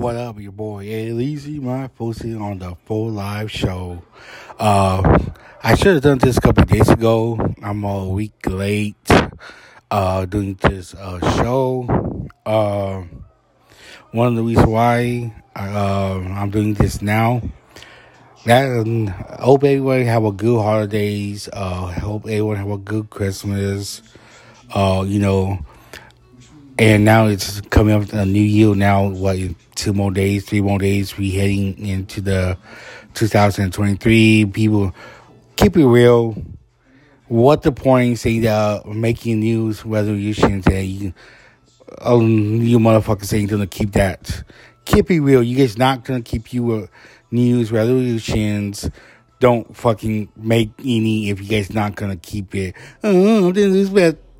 What up, your boy Easy My Pussy on the full live show. Uh, I should have done this a couple days ago. I'm a week late uh, doing this uh, show. Uh, one of the reasons why uh, I'm doing this now. That um, hope everyone have a good holidays. Uh, hope everyone have a good Christmas. Uh, you know, and now it's coming up a new year. Now, what? Two more days, three more days. We heading into the 2023. People, keep it real. What the point saying that making news resolutions that you, oh, you motherfuckers saying gonna keep that. Keep it real. You guys not gonna keep you news resolutions. Don't fucking make any if you guys not gonna keep it. Oh, this is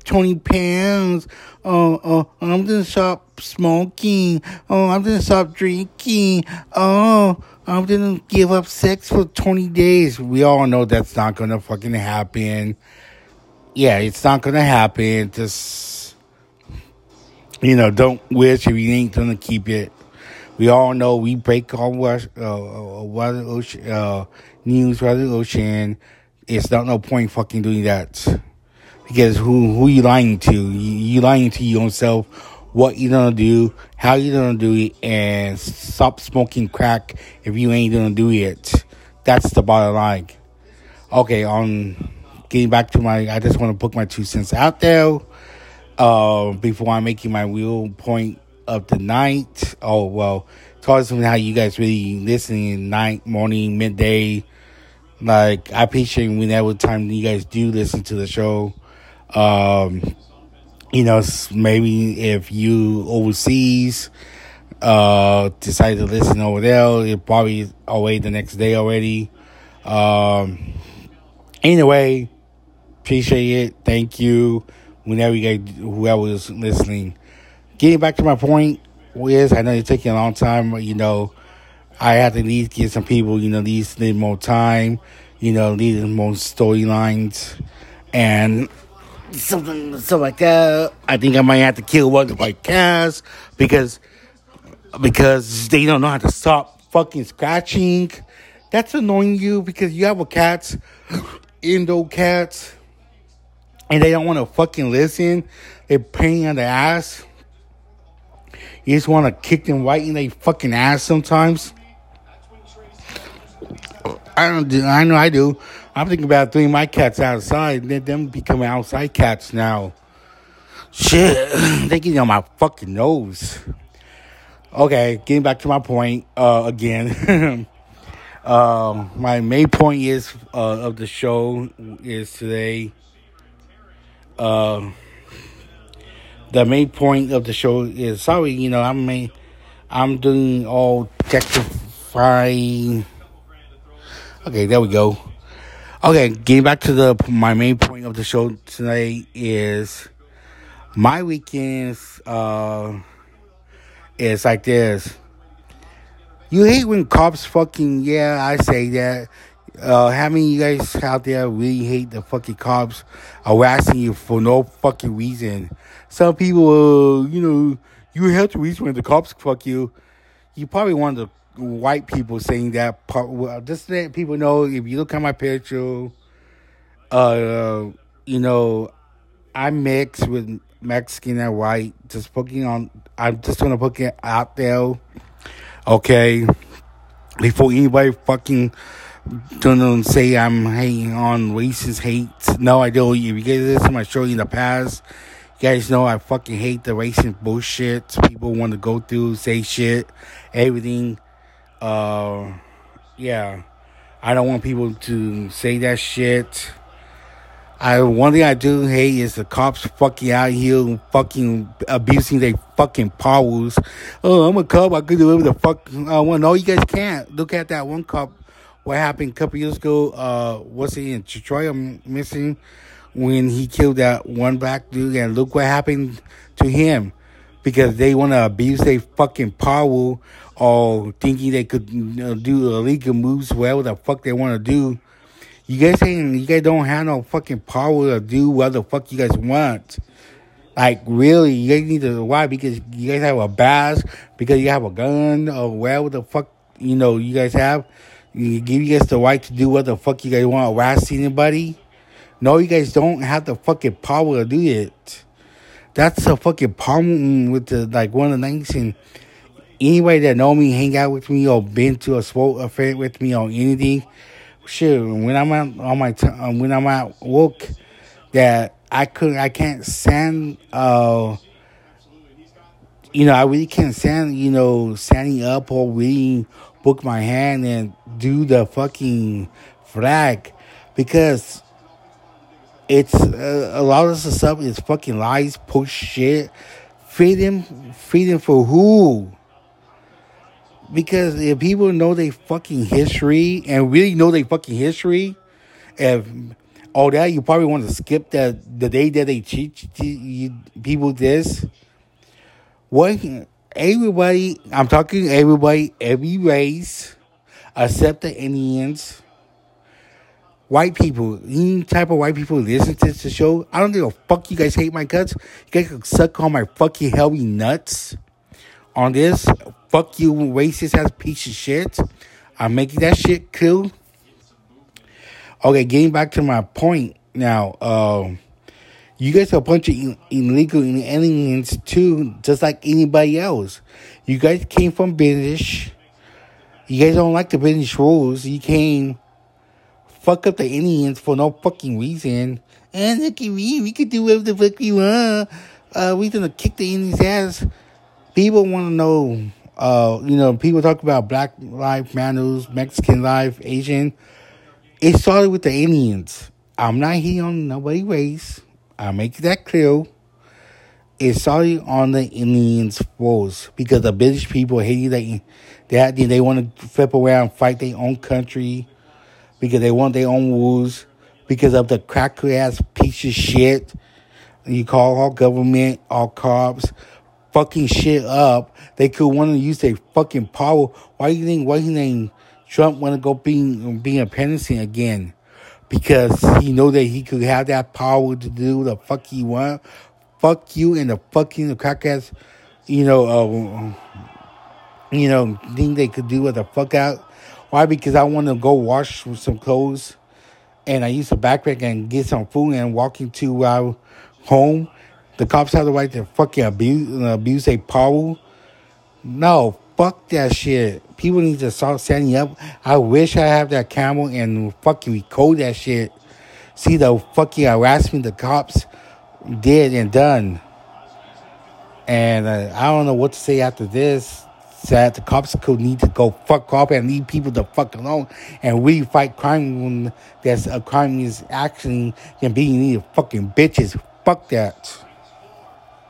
20 pounds. Oh, oh, I'm gonna stop smoking. Oh, I'm gonna stop drinking. Oh, I'm gonna give up sex for 20 days. We all know that's not gonna fucking happen. Yeah, it's not gonna happen. Just, you know, don't wish if you ain't gonna keep it. We all know we break all uh, uh, weather ocean, uh, news resolution. It's not no point fucking doing that. Because who who you lying to? You, lying to yourself what you gonna do, how you gonna do it, and stop smoking crack if you ain't gonna do it. That's the bottom line. Okay, on getting back to my, I just want to put my two cents out there uh, before I'm making my real point of the night. Oh well, tell us how you guys really listening night, morning, midday. Like I appreciate whenever time you guys do listen to the show. Um, you know, maybe if you overseas uh decide to listen over there, it probably away the next day already. Um, anyway, appreciate it. Thank you. Whenever you guys, whoever is listening, getting back to my point is, I know it's taking a long time. But, you know, I have to at least give some people, you know, at least need more time. You know, need more storylines, and something something like that. I think I might have to kill one of my cats because because they don't know how to stop fucking scratching. That's annoying you because you have a cat, indoor cats, and they don't want to fucking listen. They're paying on the ass. You just want to kick them right in their fucking ass sometimes. I don't do. I know I do. I'm thinking about throwing my cats outside. Let them become outside cats now. Shit, they getting on my fucking nose. Okay, getting back to my point uh, again. uh, my main point is uh, of the show is today. Uh, the main point of the show is sorry, you know, I'm I'm doing all techifying. Okay, there we go. Okay, getting back to the my main point of the show tonight is my weekends uh is like this. You hate when cops fucking yeah, I say that. Uh how many you guys out there really hate the fucking cops harassing you for no fucking reason? Some people uh, you know, you have to reason when the cops fuck you. You probably want to white people saying that part. Well, just let people know if you look at my picture, uh, you know, I'm mixed with Mexican and white. Just putting on, I'm just gonna put it out there, okay? Before anybody fucking gonna say I'm hating on racist hate. No, I don't. If you guys listen to my show in the past, you guys know I fucking hate the racist bullshit people want to go through, say shit, everything uh, yeah, I don't want people to say that shit. I one thing I do hate is the cops fucking out here fucking abusing their fucking powers. Oh, I'm a cop. I could do whatever the fuck I want. No, you guys can't. Look at that one cop. What happened a couple years ago? Uh, what's he in Detroit? I'm missing when he killed that one black dude, and look what happened to him because they want to abuse their fucking power or thinking they could you know, do illegal moves, whatever the fuck they want to do. You guys ain't, you guys don't have no fucking power to do what the fuck you guys want. Like really, you guys need to why? Because you guys have a bass, because you have a gun, or whatever the fuck you know you guys have. You give you guys the right to do what the fuck you guys want, harass anybody. No, you guys don't have the fucking power to do it. That's a fucking problem with the like one of the things and anybody that know me, hang out with me, or been to a sport affair with me or anything, shit. When I'm out on my t- um, when I'm at work, that I could I can't stand. Uh, you know, I really can't stand. You know, standing up or reading book my hand and do the fucking flag because it's uh, a lot of the stuff is fucking lies, push shit. Freedom, freedom for who? Because if people know their fucking history and really know their fucking history, if all that, you probably want to skip that the day that they teach people this. What everybody, I'm talking everybody, every race, except the Indians, white people, any type of white people listen to the show. I don't give a fuck. You guys hate my guts. You guys can suck on my fucking heavy nuts. On this, fuck you, racist ass piece of shit. I'm making that shit cool. Okay, getting back to my point now. Um, you guys are a bunch of illegal aliens too, just like anybody else. You guys came from British. You guys don't like the British rules. You came fuck up the Indians for no fucking reason. And look at me, we can do whatever the fuck we want. Uh, we gonna kick the Indians' ass. People want to know. Uh, you know, people talk about Black life matters, Mexican life, Asian. It started with the Indians. I'm not here on nobody race. I make that clear. It started on the Indians' force because the British people hate they they they want to flip around fight their own country because they want their own rules because of the cracker ass piece of shit. You call all government, all cops, fucking shit up. They could want to use their fucking power. Why do you think? Why do you think Trump want to go being being a presidency again? because he know that he could have that power to do the fuck he want. Fuck you and the fucking crackers, you know, uh, you know, thing they could do with the fuck out. Why? Because I want to go wash some clothes, and I use a backpack and get some food and walking to our home. The cops have the right to fucking abuse abuse a power. No, fuck that shit. People need to start standing up. I wish I have that camera and fucking record that shit. See the fucking harassment the cops did and done. And uh, I don't know what to say after this. That the cops could need to go fuck off and leave people the fuck alone and really fight crime when that's a crime is actually and being these fucking bitches. Fuck that.